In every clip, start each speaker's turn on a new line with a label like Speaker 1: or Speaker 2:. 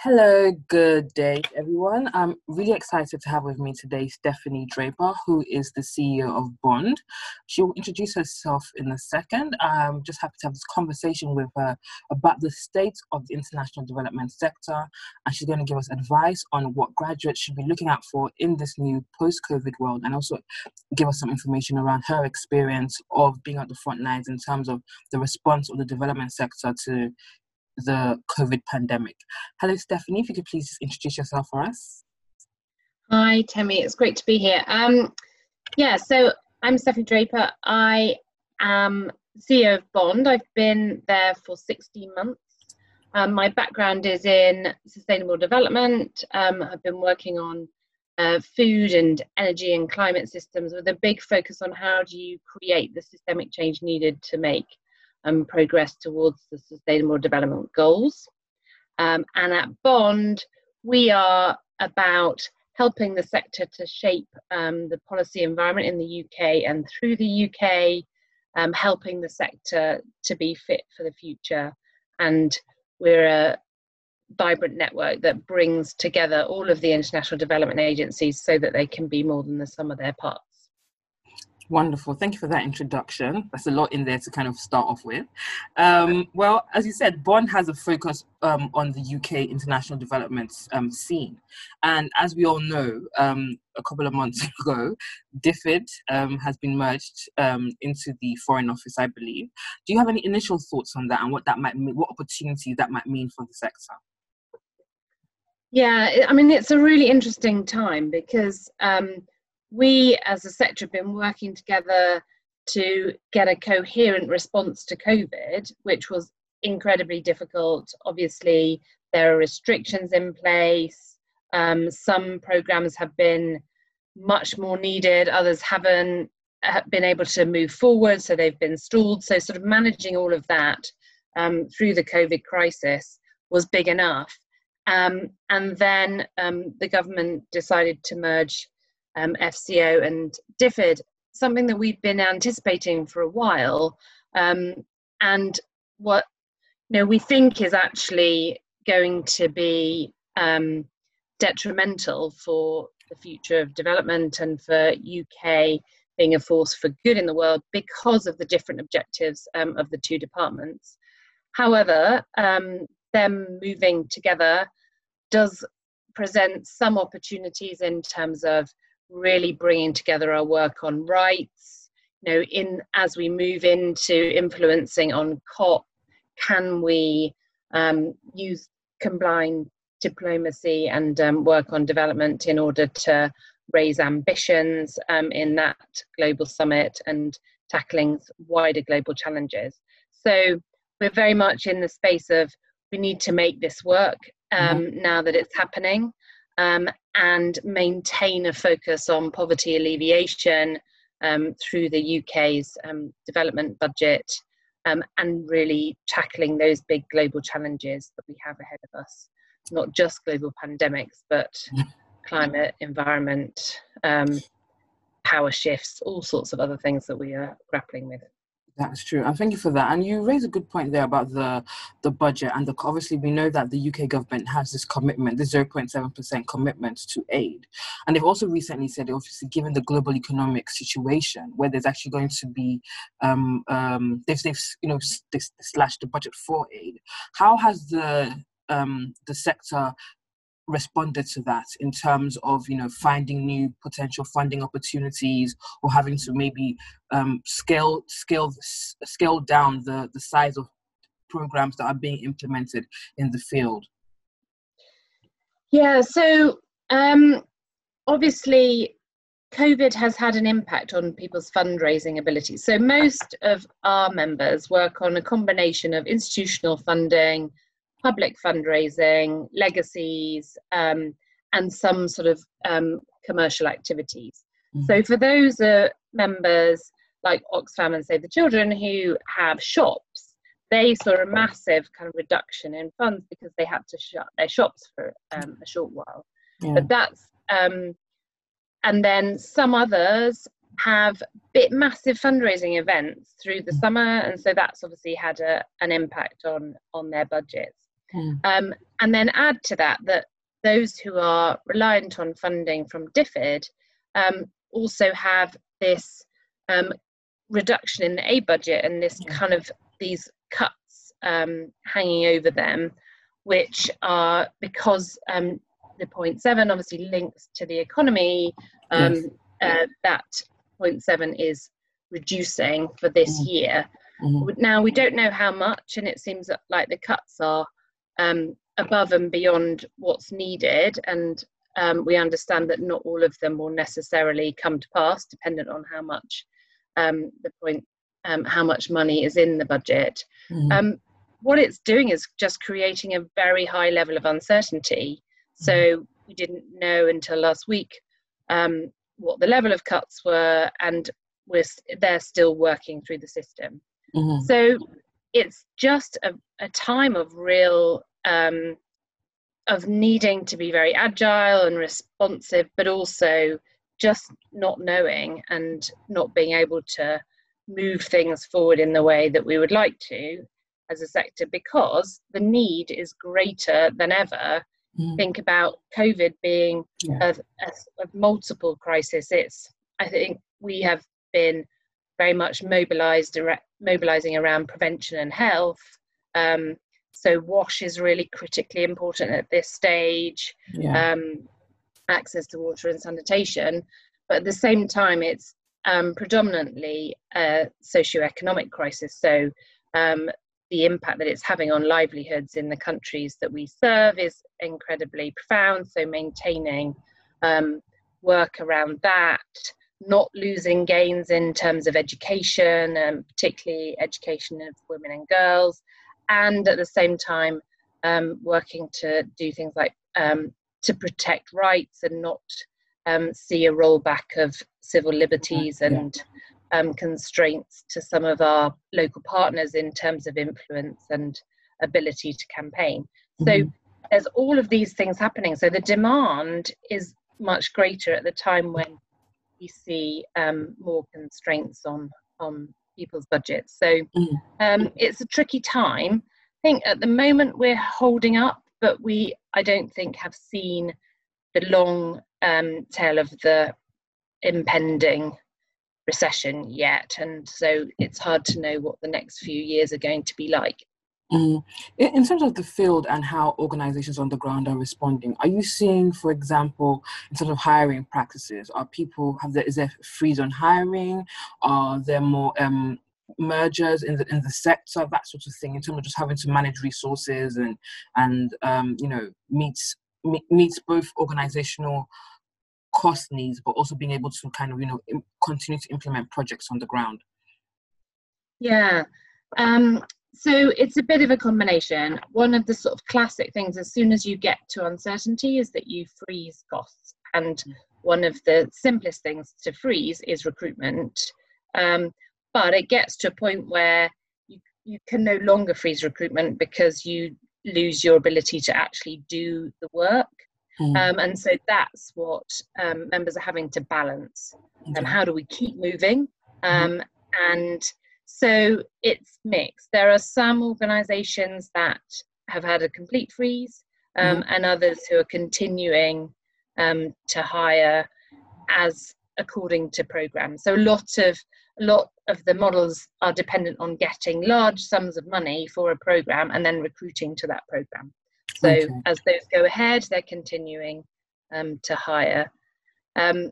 Speaker 1: Hello, good day, everyone. I'm really excited to have with me today Stephanie Draper, who is the CEO of Bond. She will introduce herself in a second. I'm just happy to have this conversation with her about the state of the international development sector, and she's going to give us advice on what graduates should be looking out for in this new post COVID world, and also give us some information around her experience of being at the front lines in terms of the response of the development sector to the COVID pandemic. Hello, Stephanie, if you could please introduce yourself for us.
Speaker 2: Hi, Temi. It's great to be here. Um, yeah, so I'm Stephanie Draper. I am CEO of Bond. I've been there for 16 months. Um, my background is in sustainable development. Um, I've been working on uh, food and energy and climate systems with a big focus on how do you create the systemic change needed to make and progress towards the Sustainable Development Goals. Um, and at Bond, we are about helping the sector to shape um, the policy environment in the UK and through the UK, um, helping the sector to be fit for the future. And we're a vibrant network that brings together all of the international development agencies so that they can be more than the sum of their parts.
Speaker 1: Wonderful. Thank you for that introduction. That's a lot in there to kind of start off with. Um, well, as you said, Bond has a focus um, on the UK international development um, scene. And as we all know, um, a couple of months ago, DFID um, has been merged um, into the Foreign Office, I believe. Do you have any initial thoughts on that and what that might mean, what opportunities that might mean for the sector?
Speaker 2: Yeah, I mean, it's a really interesting time because we as a sector have been working together to get a coherent response to COVID, which was incredibly difficult. Obviously, there are restrictions in place. Um, some programs have been much more needed, others haven't been able to move forward, so they've been stalled. So, sort of managing all of that um, through the COVID crisis was big enough. Um, and then um, the government decided to merge um, FCO and DFID, something that we've been anticipating for a while, um, and what you know we think is actually going to be um, detrimental for the future of development and for UK being a force for good in the world because of the different objectives um, of the two departments. However, um, them moving together does present some opportunities in terms of really bringing together our work on rights you know in as we move into influencing on cop can we um, use combined diplomacy and um, work on development in order to raise ambitions um, in that global summit and tackling wider global challenges so we're very much in the space of we need to make this work um, mm-hmm. now that it's happening um, and maintain a focus on poverty alleviation um, through the UK's um, development budget um, and really tackling those big global challenges that we have ahead of us. Not just global pandemics, but climate, environment, um, power shifts, all sorts of other things that we are grappling with.
Speaker 1: That's true, and thank you for that. And you raise a good point there about the the budget and the obviously we know that the UK government has this commitment, the zero point seven percent commitment to aid, and they've also recently said, obviously, given the global economic situation, where there's actually going to be, um, um, they've, they've you know slashed the budget for aid. How has the um, the sector responded to that in terms of you know finding new potential funding opportunities or having to maybe um, scale scale scale down the the size of programs that are being implemented in the field?
Speaker 2: Yeah so um, obviously covid has had an impact on people's fundraising abilities. So most of our members work on a combination of institutional funding public fundraising, legacies, um, and some sort of um, commercial activities. Mm-hmm. So for those uh, members like Oxfam and Save the Children who have shops, they saw a massive kind of reduction in funds because they had to shut their shops for um, a short while. Yeah. But that's um, and then some others have bit massive fundraising events through the mm. summer, and so that's obviously had a, an impact on on their budgets. Mm. Um, and then add to that that those who are reliant on funding from DFID um, also have this um, reduction in the A budget and this yeah. kind of these cuts um, hanging over them, which are because um, the 0.7 obviously links to the economy. Um, yes. uh, that 0.7 is reducing for this mm. year. Mm-hmm. Now we don't know how much, and it seems like the cuts are um, above and beyond what's needed, and um, we understand that not all of them will necessarily come to pass, dependent on how much um, the point, um, how much money is in the budget. Mm-hmm. what it's doing is just creating a very high level of uncertainty. So mm-hmm. we didn't know until last week um, what the level of cuts were, and we're they're still working through the system. Mm-hmm. So it's just a, a time of real um, of needing to be very agile and responsive, but also just not knowing and not being able to move things forward in the way that we would like to as a sector because the need is greater than ever. Mm. Think about COVID being yeah. a, a, a multiple crisis. It's I think we have been very much mobilized mobilizing around prevention and health. Um, so wash is really critically important at this stage. Yeah. Um, access to water and sanitation, but at the same time, it's um, predominantly a socio-economic crisis. So um, the impact that it's having on livelihoods in the countries that we serve is incredibly profound. So maintaining um, work around that, not losing gains in terms of education, and particularly education of women and girls, and at the same time um, working to do things like um, to protect rights and not um, see a rollback of civil liberties and um, constraints to some of our local partners in terms of influence and ability to campaign. Mm-hmm. So there's all of these things happening. So the demand is much greater at the time when we see um, more constraints on on people's budgets. So mm. um, it's a tricky time. I think at the moment we're holding up, but we I don't think have seen the long um, tail of the impending recession yet, and so it's hard to know what the next few years are going to be like.
Speaker 1: Mm. In, terms of the field and how organizations on the ground are responding, are you seeing, for example, in terms of hiring practices, are people have there is there freeze on hiring? Are there more um, mergers in the in the sector, that sort of thing, in terms of just having to manage resources and and um, you know meets meets both organizational cost needs, but also being able to kind of you know continue to implement projects on the ground.
Speaker 2: Yeah. Um, so it's a bit of a combination. One of the sort of classic things as soon as you get to uncertainty is that you freeze costs. And one of the simplest things to freeze is recruitment. Um, but it gets to a point where you, you can no longer freeze recruitment because you lose your ability to actually do the work. Mm. Um, and so that's what um, members are having to balance. And um, how do we keep moving? Mm. and so it's mixed. There are some organisations that have had a complete freeze, um, mm-hmm. and others who are continuing um, to hire as according to programs. So a lot of a lot of the models are dependent on getting large sums of money for a program and then recruiting to that program. So okay. as those go ahead, they're continuing um, to hire. Um,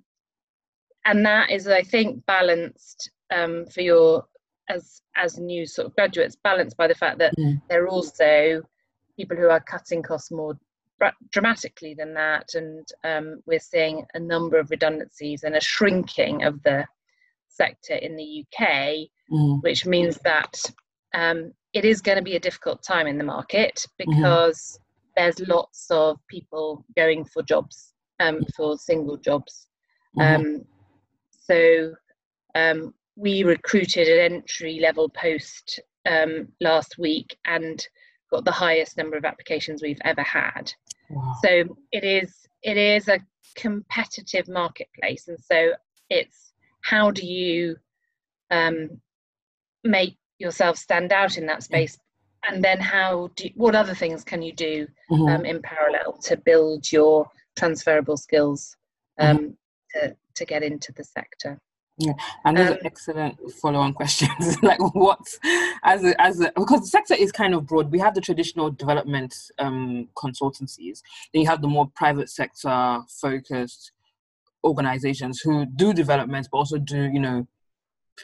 Speaker 2: and that is, I think, balanced um, for your as as new sort of graduates balanced by the fact that there are also people who are cutting costs more dramatically than that and um, we're seeing a number of redundancies and a shrinking of the sector in the UK mm. which means that um, it is going to be a difficult time in the market mm-hmm. because mm. there's lots of people going for jobs um, for single jobs mm. so um, we recruited an entry level post um, last week and got the highest number of applications we've ever had. Wow. So it is it is a competitive marketplace, and so it's how do you um, make yourself stand out in that space and then how do what other things can you do mm-hmm. um, in parallel to build your transferable skills um, mm-hmm. to, to get into the sector
Speaker 1: yeah, and there's um, an excellent follow-on questions like what, as a, as a, because the sector is kind of broad. We have the traditional development um, consultancies, then you have the more private sector focused organizations who do developments, but also do you know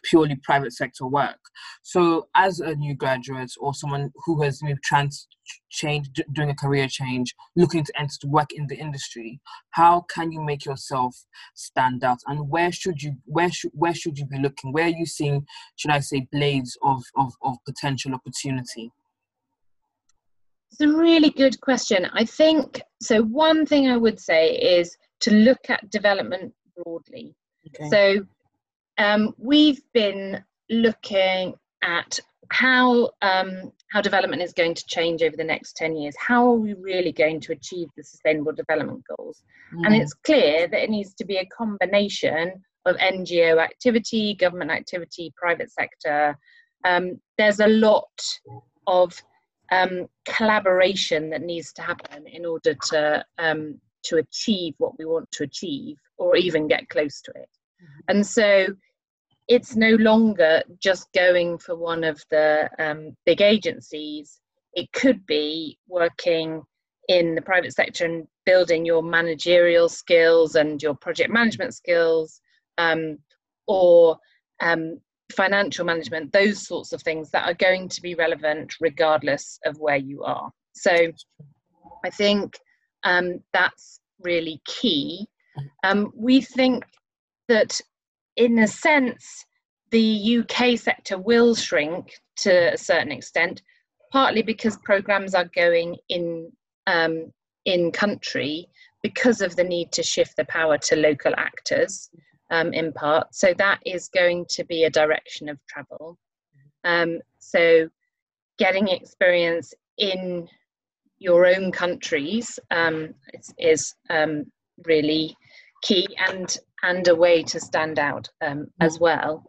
Speaker 1: purely private sector work. So, as a new graduate or someone who has maybe trans changed doing a career change, looking to enter to work in the industry, how can you make yourself stand out? And where should you where should where should you be looking? Where are you seeing, should I say, blades of of, of potential opportunity?
Speaker 2: It's a really good question. I think so. One thing I would say is to look at development broadly. Okay. So um, we've been looking at how um, how development is going to change over the next 10 years. How are we really going to achieve the sustainable development goals? Mm. And it's clear that it needs to be a combination of NGO activity, government activity, private sector. Um, there's a lot of um, collaboration that needs to happen in order to um, to achieve what we want to achieve or even get close to it. Mm-hmm. And so it's no longer just going for one of the um, big agencies. It could be working in the private sector and building your managerial skills and your project management skills, um, or um, financial management, those sorts of things that are going to be relevant regardless of where you are. So I think um, that's really key. Um, we think that in a sense, the UK sector will shrink to a certain extent, partly because programs are going in um, in country because of the need to shift the power to local actors, um, in part. So that is going to be a direction of travel. Um, so getting experience in your own countries um, is, is um, really key and and a way to stand out um, as mm. well.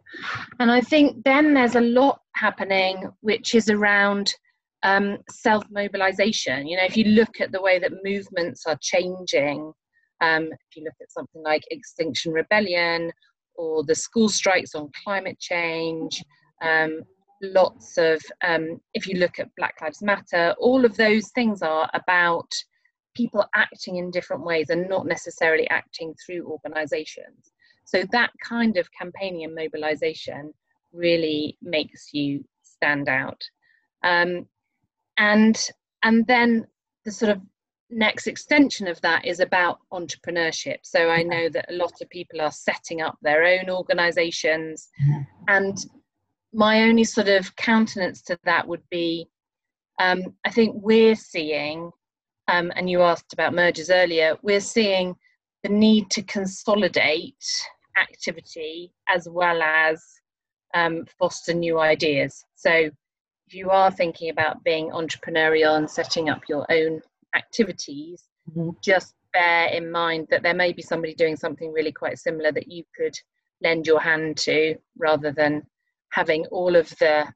Speaker 2: And I think then there's a lot happening which is around um, self mobilization. You know, if you look at the way that movements are changing, um, if you look at something like Extinction Rebellion or the school strikes on climate change, um, lots of, um, if you look at Black Lives Matter, all of those things are about people acting in different ways and not necessarily acting through organizations. So that kind of campaigning and mobilization really makes you stand out. Um, and and then the sort of next extension of that is about entrepreneurship. So I know that a lot of people are setting up their own organizations and my only sort of countenance to that would be um, I think we're seeing um, and you asked about mergers earlier, we're seeing the need to consolidate activity as well as um, foster new ideas. So, if you are thinking about being entrepreneurial and setting up your own activities, mm-hmm. just bear in mind that there may be somebody doing something really quite similar that you could lend your hand to rather than having all of the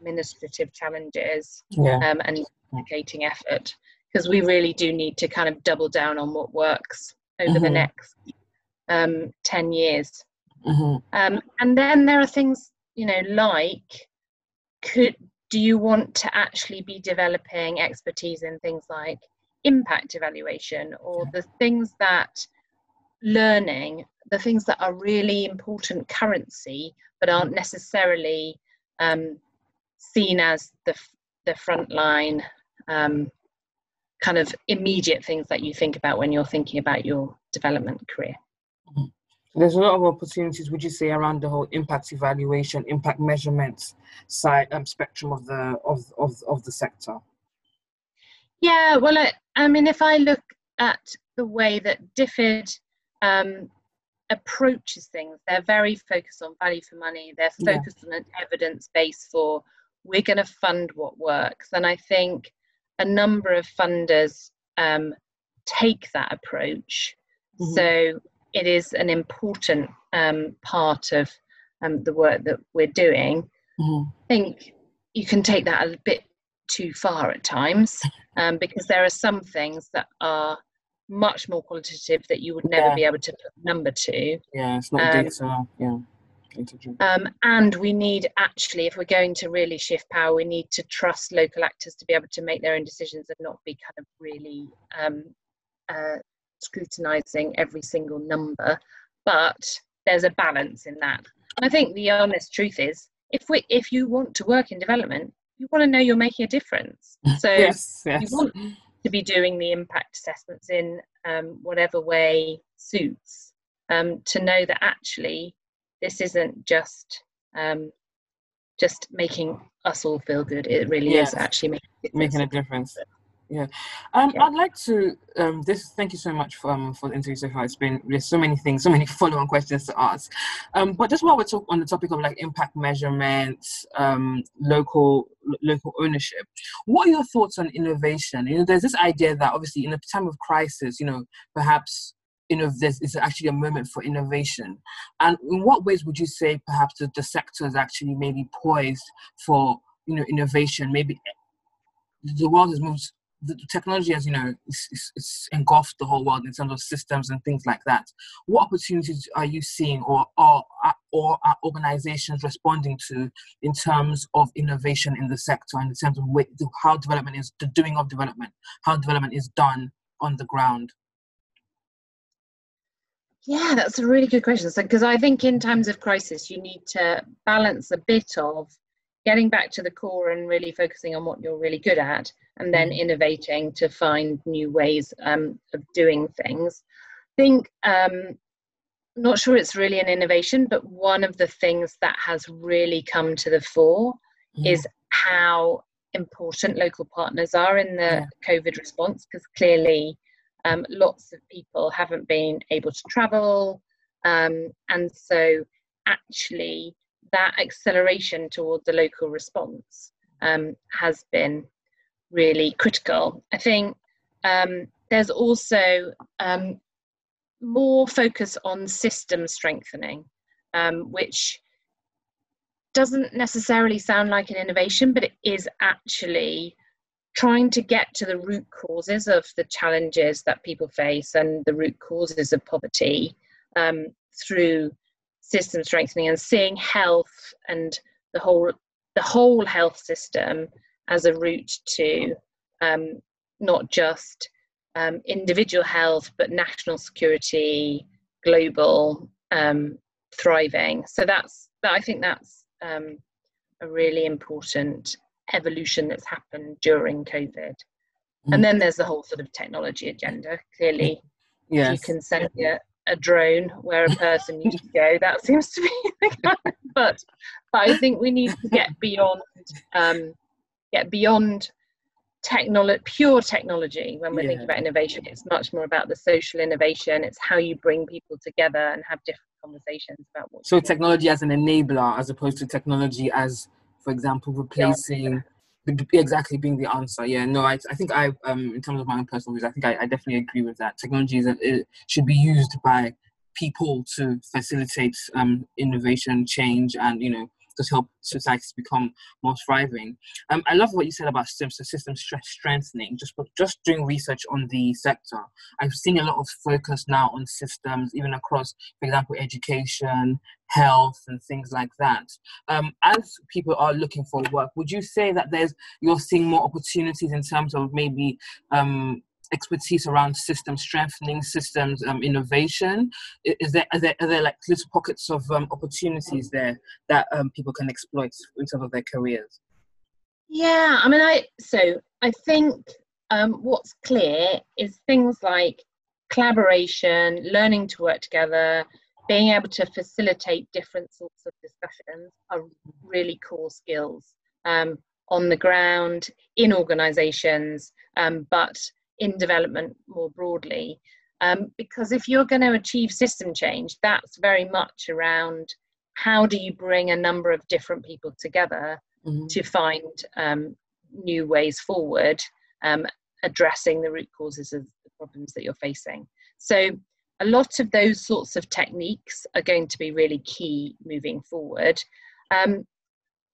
Speaker 2: administrative challenges yeah. um, and educating effort because we really do need to kind of double down on what works over mm-hmm. the next um, 10 years. Mm-hmm. Um, and then there are things, you know, like could do you want to actually be developing expertise in things like impact evaluation or the things that learning, the things that are really important currency but aren't necessarily um, seen as the the frontline um, kind of immediate things that you think about when you're thinking about your development career?
Speaker 1: Mm-hmm. There's a lot of opportunities, would you say, around the whole impact evaluation, impact measurements side um, spectrum of the of, of of the sector?
Speaker 2: Yeah, well, I, I mean, if I look at the way that DFID um, approaches things, they're very focused on value for money. They're focused yeah. on an evidence base for we're going to fund what works, and I think a number of funders um, take that approach. Mm-hmm. So it is an important um, part of um, the work that we're doing. Mm-hmm. I think you can take that a bit too far at times um, because there are some things that are much more qualitative that you would never
Speaker 1: Yeah.
Speaker 2: be able to put number to.
Speaker 1: Yeah, it's not
Speaker 2: Um,
Speaker 1: data. Yeah.
Speaker 2: Um, and we need actually, if we're going to really shift power, we need to trust local actors to be able to make their own decisions and not be kind of really um, uh, scrutinizing every single number. But there's a balance in that. And I think the honest truth is, if we, if you want to work in development, you want to know you're making a difference. So
Speaker 1: yes, yes.
Speaker 2: you want to be doing the impact assessments in um, whatever way suits um, to know that actually this isn't just um, just making us all feel good it really
Speaker 1: Yes.
Speaker 2: is actually making a difference.
Speaker 1: making a difference. Yeah. Um,
Speaker 2: Yeah.
Speaker 1: I'd like to um, this. Thank you so much for um, for the interview so far. It's been there's so many things, so many follow-on questions to ask. Um, but just while we're talk, on the topic of like impact measurements, um, local lo- local ownership, what are your thoughts on innovation? You know, there's this idea that obviously in a time of crisis, you know, perhaps you know there's is actually a moment for innovation. And in what ways would you say perhaps the, the sector is actually maybe poised for you know innovation? Maybe eh, the world has moved the technology has you know it's, it's, it's engulfed the whole world in terms of systems and things like that what opportunities are you seeing or or or are organizations responding to in terms of innovation in the sector in terms of how development is the doing of development how development is done on the ground
Speaker 2: yeah that's a really good question so because i think in times of crisis you need to balance a bit of getting back to the core and really focusing on what you're really good at and then
Speaker 1: Mhm.
Speaker 2: innovating to find new ways um, of doing things i think um, not sure it's really an innovation but one of the things that has really come to the fore is how important local partners are in the
Speaker 1: Yeah.
Speaker 2: COVID response because clearly um, lots of people haven't been able to travel. Um, and so, actually, that acceleration toward the local response um, has been really critical. I think um, there's also um, more focus on system strengthening, um, which doesn't necessarily sound like an innovation, but it is actually trying to get to the root causes of the challenges that people face and the root causes of poverty um, through system strengthening and seeing health and the whole the whole health system as a route to um, not just um, individual health but national security, global um, thriving. So that's that. I think that's um, a really important evolution that's happened during COVID.
Speaker 1: Mm.
Speaker 2: And then there's the whole sort of technology agenda. Clearly, if you can send a, a drone where a person used to go, that seems to be the kind of- but but I think we need to get beyond um, get beyond technology pure technology when we're
Speaker 1: Yeah.
Speaker 2: thinking about innovation. It's much more about the social innovation. It's how you bring people together and have different conversations about what
Speaker 1: so technology as an enabler as opposed to technology as for example replacing b- exactly being the answer yeah. No i, I think i um in terms of my own personal views i think i, I definitely agree with that. Technology is it should be used by people to facilitate um innovation change and you know just help societies become more thriving. Um, I love what you said about system, system strengthening. Just just doing research on the sector, I've seen a lot of focus now on systems, even across, for example, education, health, and things like that. Um, as people are looking for work, would you say that there's you're seeing more opportunities in terms of maybe um, expertise around system strengthening, systems um, innovation? Is there, are there are there like little pockets of um, opportunities there that um, people can exploit in terms of their careers?
Speaker 2: Yeah, I mean, I so I think um, what's clear is things like collaboration, learning to work together, being able to facilitate different sorts of discussions are really core skills um, on the ground in organisations, um, but in development more broadly. Um, because if you're going to achieve system change, that's very much around how do you bring a number of different people together
Speaker 1: Mhm.
Speaker 2: to find um, new ways forward, um, addressing the root causes of the problems that you're facing. So, a lot of those sorts of techniques are going to be really key moving forward. Um,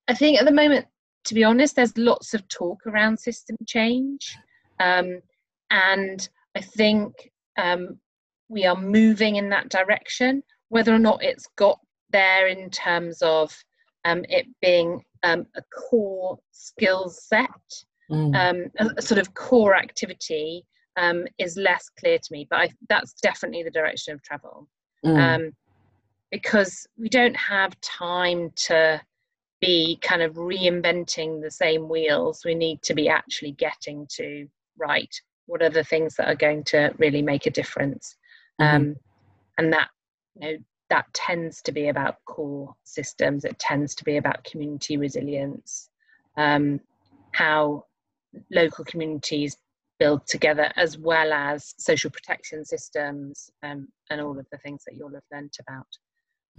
Speaker 2: I think at the moment, to be honest, there's lots of talk around system change. Um, and I think um, we are moving in that direction. Whether or not it's got there in terms of um, it being um, a core skill set, mm. Um, a, a, sort of core activity, um, is less clear to me. But I, that's definitely the direction of travel. Mm. because we don't have time to be kind of reinventing the same wheels. We need to be actually getting to right what are the things that are going to really make a difference? Mm-hmm. um, and that you know that tends to be about core systems. It tends to be about community resilience. Um, how local communities build together as well as social protection systems um, and all of the things that you'll have learnt about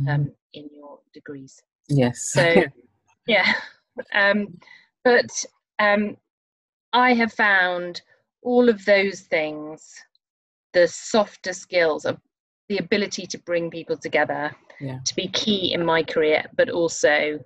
Speaker 2: um, mm-hmm. in your degrees.
Speaker 1: Yes.
Speaker 2: So yeah. Um, but um, i have found all of those things the softer skills of the ability to bring people together yeah. to be key in my career, but also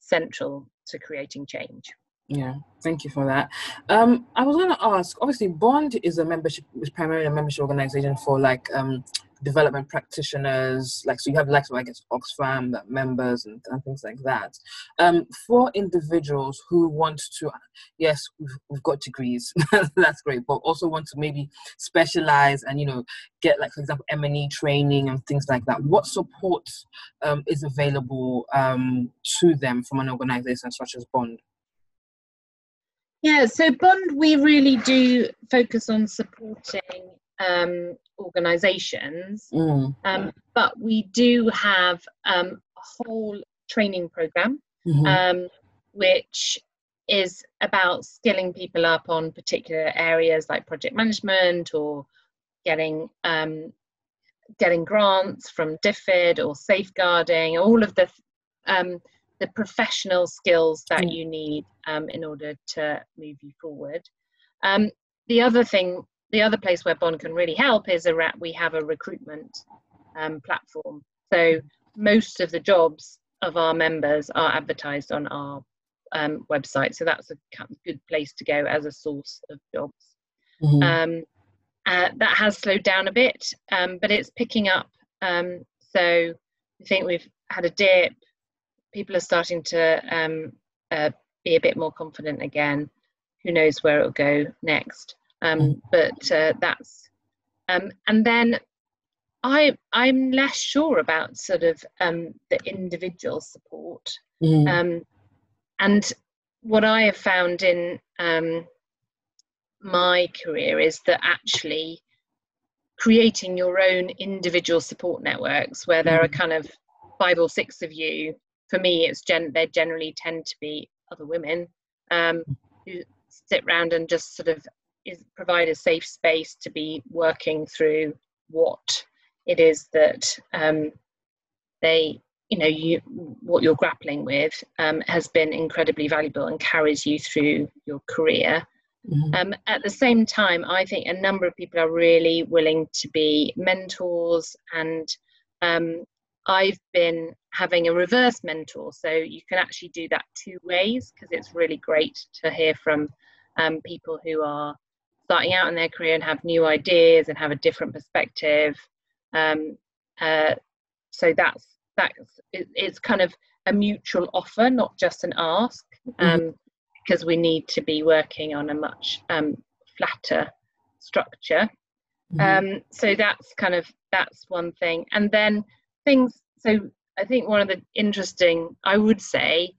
Speaker 2: central to creating change.
Speaker 1: Yeah, thank you for that. Um, I was going to ask. Obviously, Bond is a membership, is primarily a membership organization for like um, development practitioners, like so you have like so I guess Oxfam members and, and things like that. Um, for individuals who want to, yes, we've, we've got degrees, that's great, but also want to maybe specialize and you know get like for example M and E training and things like that. What support um, is available um, to them from an organization such as Bond?
Speaker 2: Yeah, so Bond, we really do focus on supporting um, organizations, mm. um, but we do have um, a whole training program mm-hmm. Um, which is about skilling people up on particular areas like project management or getting um, getting grants from DFID or safeguarding, all of the um, the professional skills that mm. you need um, in order to move you forward. Um, the other thing the other place where Bond can really help is a we have a recruitment um, platform. So most of the jobs of our members are advertised on our um, website. So that's a good place to go as a source of jobs. Mm-hmm. Um, uh, that has slowed down a bit, um, but it's picking up. Um, so I think we've had a dip. People are starting to um, uh, be a bit more confident again. Who knows where it'll go next? Um, mm. but uh, that's um, and then I I'm less sure about sort of um, the individual support mm. um, and what I have found in um, my career is that actually creating your own individual support networks where there mm. are kind of five or six of you for me it's gen they generally tend to be other women um, who sit around and just sort of is provide a safe space to be working through what it is that um, they you know you what you're grappling with um, has been incredibly valuable and carries you through your career mm-hmm. um, at the same time i think a number of people are really willing to be mentors and um, i've been having a reverse mentor so you can actually do that two ways because it's really great to hear from um, people who are starting out in their career and have new ideas and have a different perspective. Um, uh, so that's that's it, it's kind of a mutual offer, not just an ask, mm-hmm. um, mm-hmm. because we need to be working on a much um, flatter structure. Mm-hmm. Um, so that's kind of that's one thing, and then things. So I think one of the interesting, I would say,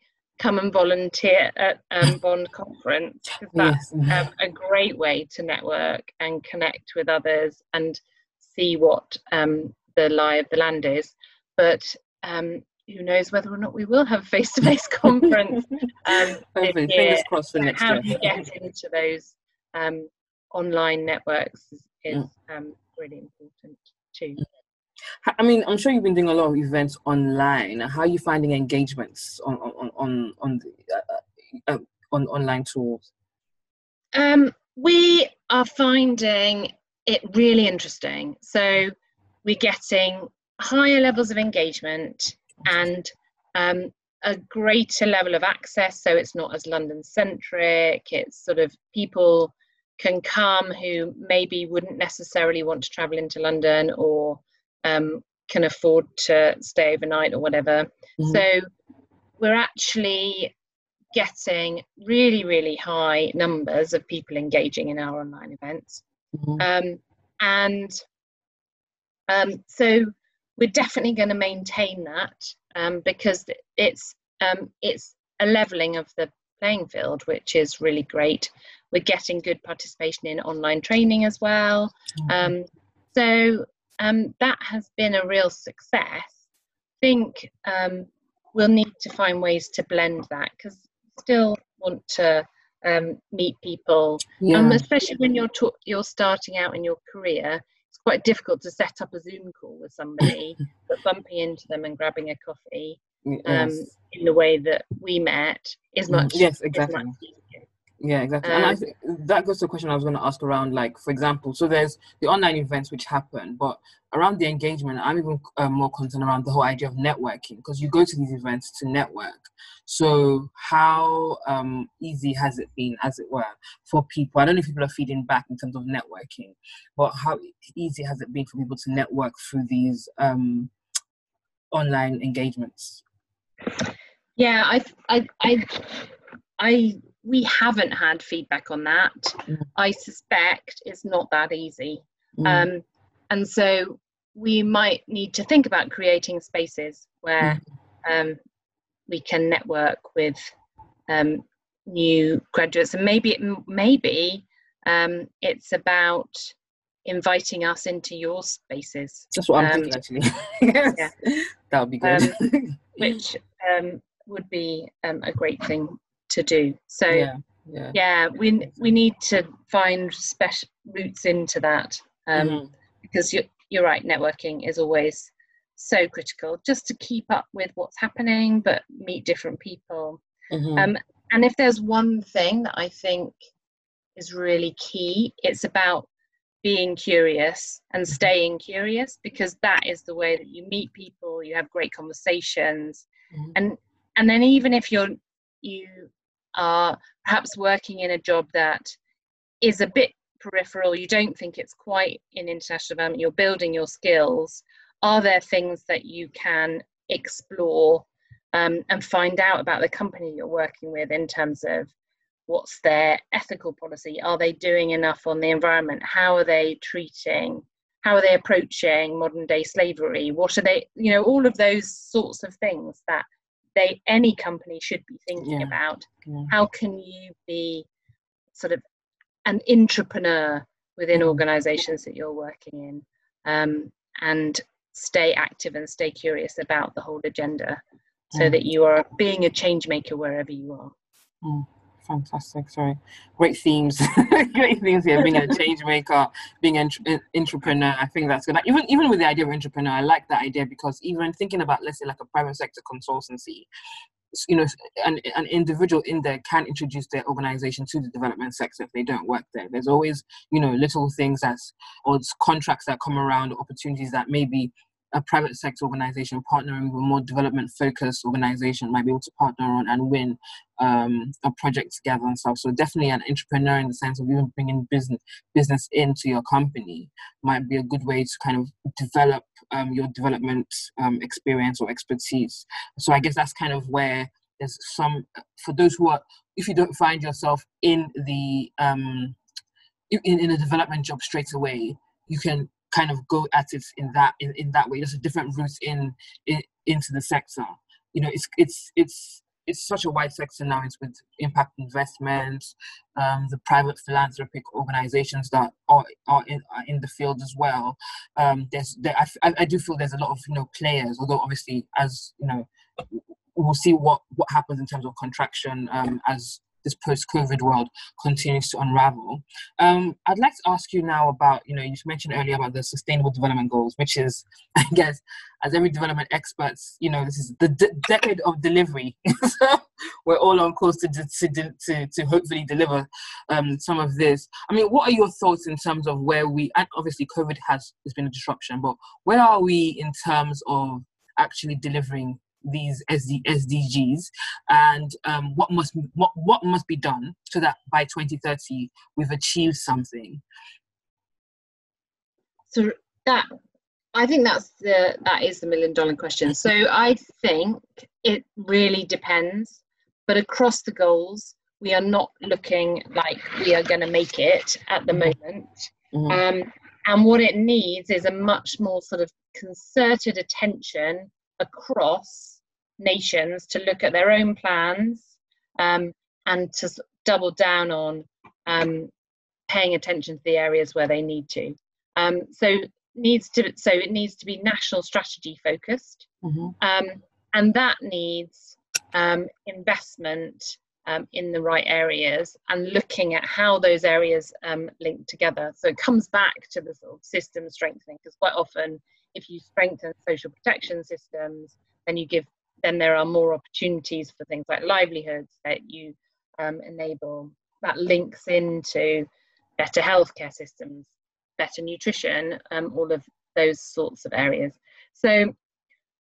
Speaker 2: come and volunteer at um, Bond Conference because that's yes. um, a great way to network and connect with others and see what um, the lie of the land is. But um, who knows whether or not we will have face-to-face conference um,
Speaker 1: Fingers crossed for next
Speaker 2: how
Speaker 1: year.
Speaker 2: you get into those um, online networks is, is mm. really important too.
Speaker 1: I mean, I'm sure you've been doing a lot of events online. How are you finding engagements on on on on the, uh, uh, on online tools?
Speaker 2: Um, we are finding it really interesting. So we're getting higher levels of engagement and um, a greater level of access, so it's not as London centric. It's sort of people can come who maybe wouldn't necessarily want to travel into London or um, can afford to stay overnight or whatever. Mm-hmm. So we're actually getting really, really high numbers of people engaging in our online events. Mm-hmm. Um, and um, so we're definitely going to maintain that um, because it's um, it's a leveling of the playing field, which is really great. We're getting good participation in online training as well. Mm-hmm. Um, so um, that has been a real success. I think um, we'll need to find ways to blend that because still want to um, meet people, yeah. um, especially when you're ta- you're starting out in your career. It's quite difficult to set up a Zoom call with somebody, but bumping into them and grabbing a coffee um, yes. in the way that we met is mm, much
Speaker 1: yes exactly. Much yeah, exactly. Um, and I think that goes to a question I was going to ask around, like, for example, so there's the online events which happen, but around the engagement, I'm even uh, more concerned around the whole idea of networking because you go to these events to network. So, how um, easy has it been, as it were, for people? I don't know if people are feeding back in terms of networking, but how easy has it been for people to network through these um, online engagements?
Speaker 2: Yeah, I, I, I, I we haven't had feedback on that. Mm. I suspect it's not that easy. Mm. Um, and so we might need to think about creating spaces where mm. um, we can network with um, new graduates. And maybe it maybe um, it's about inviting us into your spaces.
Speaker 1: That's what I'm thinking um, actually. yeah. That would be good.
Speaker 2: Um, which would be a great thing to do. So yeah, yeah, yeah we we need to find special routes into that um, mm-hmm. because you're you're right. Networking is always so critical just to keep up with what's happening, but meet different people. Mm-hmm. Um, and if there's one thing that I think is really key, it's about being curious and mm-hmm. staying curious because that is the way that you meet people you have great conversations mm-hmm. and and then even if you're you are perhaps working in a job that is a bit peripheral, you don't think it's quite in international development, you're building your skills, are there things that you can explore um, and find out about the company you're working with in terms of what's their ethical policy? Are they doing enough on the environment? How are they treating? How are they approaching modern day slavery? What are they, you know, all of those sorts of things that they any company should be thinking yeah. about yeah. how can you be sort of an entrepreneur within mm. organizations that you're working in um, and stay active and stay curious about the whole agenda so mm. that you are being a change maker wherever you are
Speaker 1: mm fantastic. Sorry, great themes, great themes here. Being a change maker, being an entrepreneur. I think that's good. Even even with the idea of entrepreneur, I like that idea because even thinking about let's say like a private sector consultancy, you know, an, an individual in there can introduce their organization to the development sector if they don't work there. There's always, you know, little things that's, or contracts that come around, opportunities that maybe a private sector organization partnering with a more development focused organization might be able to partner on and win um, a project together and stuff. So definitely an entrepreneur in the sense of even bringing business business into your company might be a good way to kind of develop um, your development um, experience or expertise. So I guess that's kind of where there's some for those who are if you don't find yourself in the um, in, in a development job straight away, you can kind of go at it in that in, in that way. There's a different route in, in into the sector. You know, it's it's it's it's such a wide sector now. It's with impact investments, um, the private philanthropic organizations that are, are, in, are in the field as well. Um, there's, there, I, I do feel there's a lot of you know players, although obviously as you know we'll see what what happens in terms of contraction um, as this post-COVID world continues to unravel. Um, I'd like to ask you now about, you know, you mentioned earlier about the Sustainable Development Goals, which is, I guess, as every development experts, you know, this is the decade of delivery. we're all on course to, to, to, to hopefully deliver um, some of this. I mean, what are your thoughts in terms of where we, and obviously COVID has, has been a disruption, but where are we in terms of actually delivering these SD, SDGs and um, what must what, what must be done so that by 2030 we've achieved something?
Speaker 2: So that I think that's the that is the million dollar question. So I think it really depends, but across the goals, we are not looking like we are going to make it at the mm-hmm. moment. Mm-hmm. Um, and what it needs is a much more sort of concerted attention across nations to look at their own plans um, and to double down on um, paying attention to the areas where they need to. Um, so needs to so it needs to be national strategy focused, mm-hmm. Um, and that needs um, investment um, in the right areas and looking at how those areas um, link together. So it comes back to the sort of system strengthening because quite often, if you strengthen social protection systems, then you give then there are more opportunities for things like livelihoods that you um, enable that links into better healthcare systems, better nutrition, um, all of those sorts of areas. So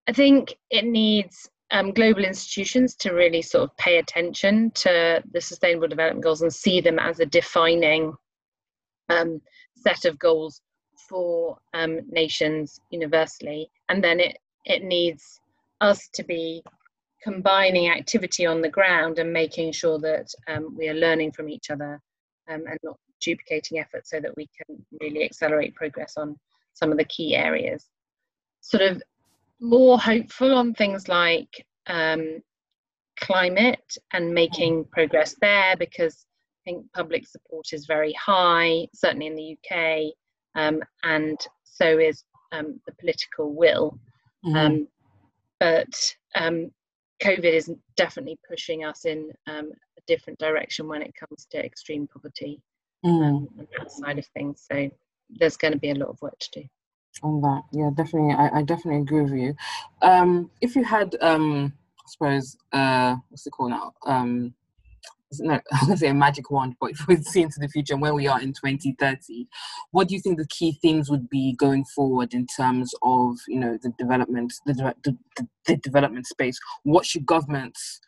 Speaker 2: I think it needs um, global institutions to really sort of pay attention to the Sustainable Development Goals and see them as a defining um, set of goals for um, nations universally. And then it, it needs us to be combining activity on the ground and making sure that um, we are learning from each other um, and not duplicating efforts so that we can really accelerate progress on some of the key areas. Sort of more hopeful on things like um, climate and making progress there because I think public support is very high, certainly in the UK, um, and so is um, the political will. Mm-hmm. Um, but um, COVID is definitely pushing us in um, a different direction when it comes to extreme poverty mm. and that side of things. So there's going to be a lot of work to do
Speaker 1: on that yeah definitely i, I definitely agree with you um if you had um i suppose uh what's it called now um no, I was going to say a magic wand, but if we see into the future and where we are in 2030, what do you think the key themes would be going forward in terms of, you know, the development, the, the, the, the development space? What should governments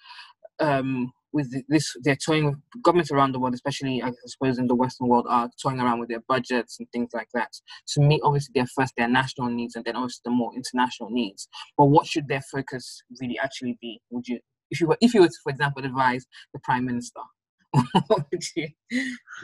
Speaker 1: um, with this, they're toying governments around the world, especially I suppose in the Western world, are toying around with their budgets and things like that to meet obviously their first their national needs and then obviously the more international needs. But what should their focus really actually be? Would you, if you were, if you were to, for example, advise the prime minister? what would
Speaker 2: you,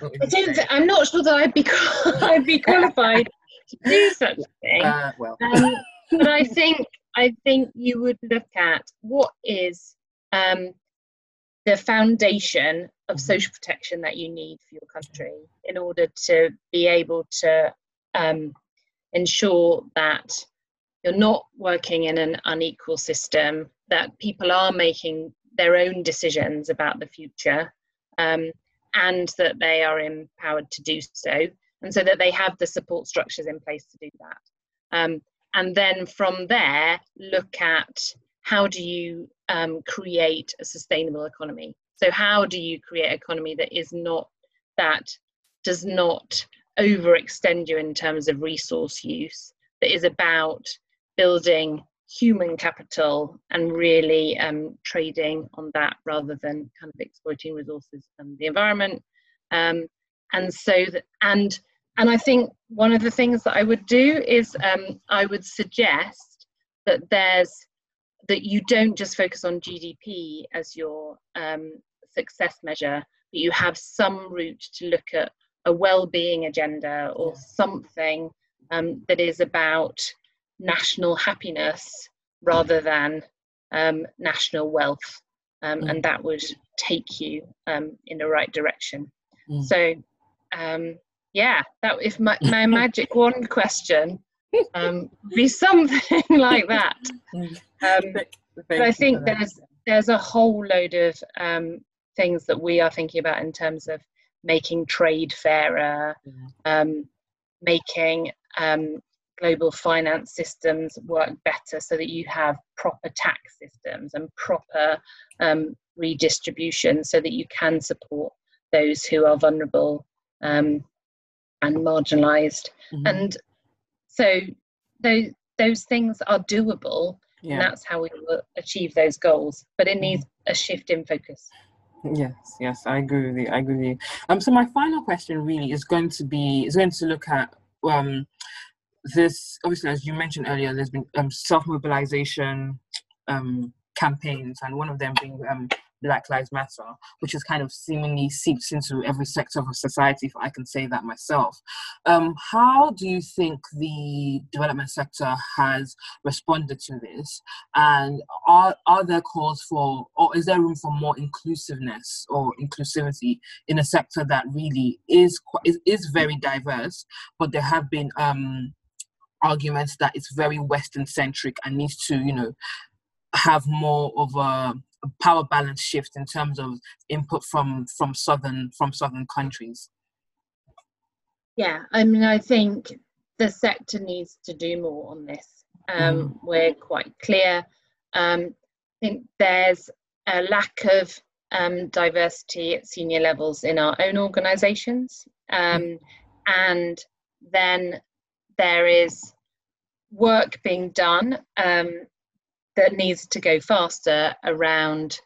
Speaker 2: what would you I am not sure that I'd be I'd be qualified to do such a thing. Uh, well, um, but I think I think you would look at what is um, the foundation of mm-hmm. social protection that you need for your country in order to be able to um, ensure that you're not working in an unequal system, that people are making their own decisions about the future, um, and that they are empowered to do so, and so that they have the support structures in place to do that. Um, and then from there, look at how do you um, create a sustainable economy. So how do you create an economy that is not that does not overextend you in terms of resource use, that is about building human capital and really um, trading on that rather than kind of exploiting resources and the environment. Um, and so that and and I think one of the things that I would do is um, I would suggest that there's that you don't just focus on GDP as your um, success measure, but you have some route to look at a well-being agenda or something um, that is about national happiness rather than um, national wealth, um, mm. and that would take you um, in the right direction. Mm. So, um, yeah, that if my, my magic wand question um, be something like that. Um, but I think there's there's a whole load of um, things that we are thinking about in terms of making trade fairer, um, making um, global finance systems work better so that you have proper tax systems and proper um, redistribution so that you can support those who are vulnerable um, and marginalized. Mm-hmm. And so those those things are doable Yeah. And that's how we will achieve those goals. But it needs a shift in focus.
Speaker 1: Yes, yes, I agree with you. I agree with you. Um, so my final question really is going to be is going to look at um this obviously as you mentioned earlier, there's been um self mobilization um campaigns and one of them being um Black Lives Matter, which has kind of seemingly seeped into every sector of society, if I can say that myself. Um, how do you think the development sector has responded to this? And are, are there calls for, or is there room for more inclusiveness or inclusivity in a sector that really is, is, is very diverse, but there have been um, arguments that it's very Western centric and needs to, you know, have more of a power balance shift in terms of input from from southern from southern countries
Speaker 2: yeah i mean i think the sector needs to do more on this um, mm. we're quite clear um, i think there's a lack of um, diversity at senior levels in our own organizations um, mm. and then there is work being done um, that needs to go faster around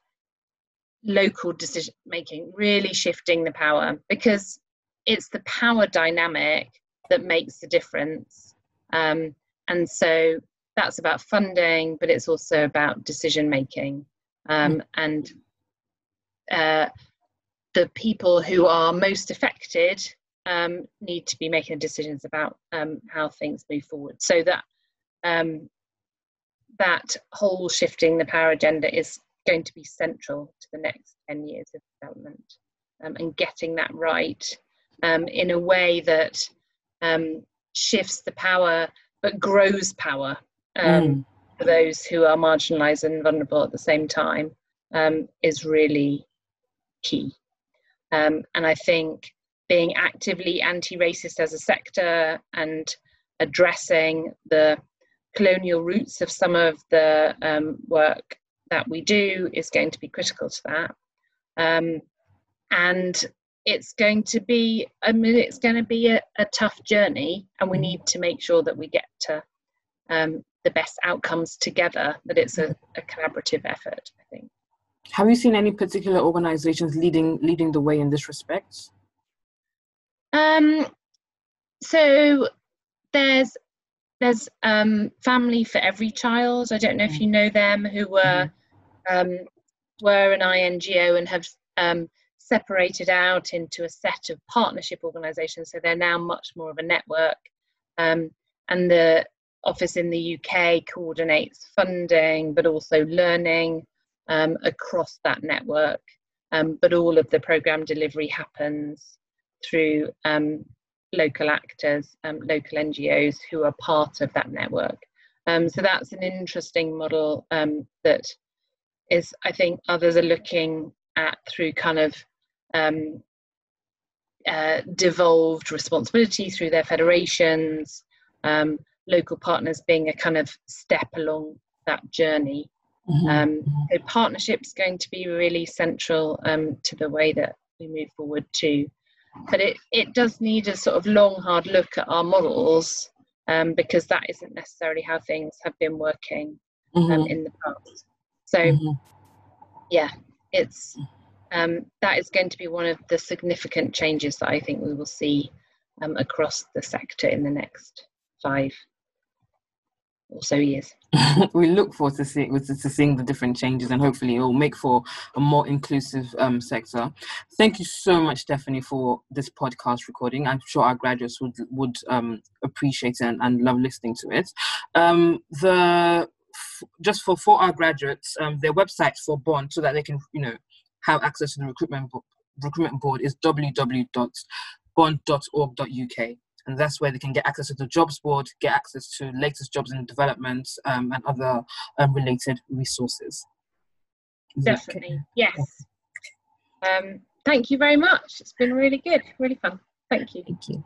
Speaker 2: local decision making, really shifting the power because it's the power dynamic that makes the difference. Um, and so that's about funding, but it's also about decision making. Um, mm. and uh, the people who are most affected um, need to be making decisions about um, how things move forward so that um, that whole shifting the power agenda is going to be central to the next 10 years of development um, and getting that right um, in a way that um, shifts the power but grows power um, mm. for those who are marginalized and vulnerable at the same time um, is really key. Um, and I think being actively anti racist as a sector and addressing the colonial roots of some of the um, work that we do is going to be critical to that. Um, and it's going to be, I mean, it's going to be a, a, tough journey, and we need to make sure that we get to um, the best outcomes together, that it's a, a collaborative effort, I think.
Speaker 1: Have you seen any particular organizations leading leading the way in this respect?
Speaker 2: Um, so there's there's um, Family for Every Child. I don't know if you know them, who were mm-hmm. um, were an INGO and have um, separated out into a set of partnership organisations. So they're now much more of a network. Um, and the office in the UK coordinates funding, but also learning um, across that network. Um, but all of the program delivery happens through um, local actors, um, local NGOs who are part of that network. Um, so that's an interesting model um, that is, I think, others are looking at through kind of um, uh, devolved responsibility through their federations, um, local partners being a kind of step along that journey. Mm-hmm. Um, mm-hmm. so partnership's going to be really central to the way that we move forward too but it, it does need a sort of long, hard look at our models um, because that isn't necessarily how things have been working um, mm-hmm. in the past. So, mm-hmm. yeah, it's um, that is going to be one of the significant changes that I think we will see um, across the sector in the next five or so years.
Speaker 1: we look forward to seeing to seeing the different changes, and hopefully it will make for a more inclusive um, sector. Thank you so much, Stephanie, for this podcast recording. I'm sure our graduates would would um, appreciate it and, and, love listening to it. Um, the just for for our graduates, um, their website for Bond, so that they can you know have access to the recruitment bo- recruitment board is www.bond.org.uk and that's where they can get access to the jobs board, get access to latest jobs in development um, and other um, related resources.
Speaker 2: Definitely, yes. Um, thank you very much. It's been really good, really fun. Thank you.
Speaker 1: Thank you.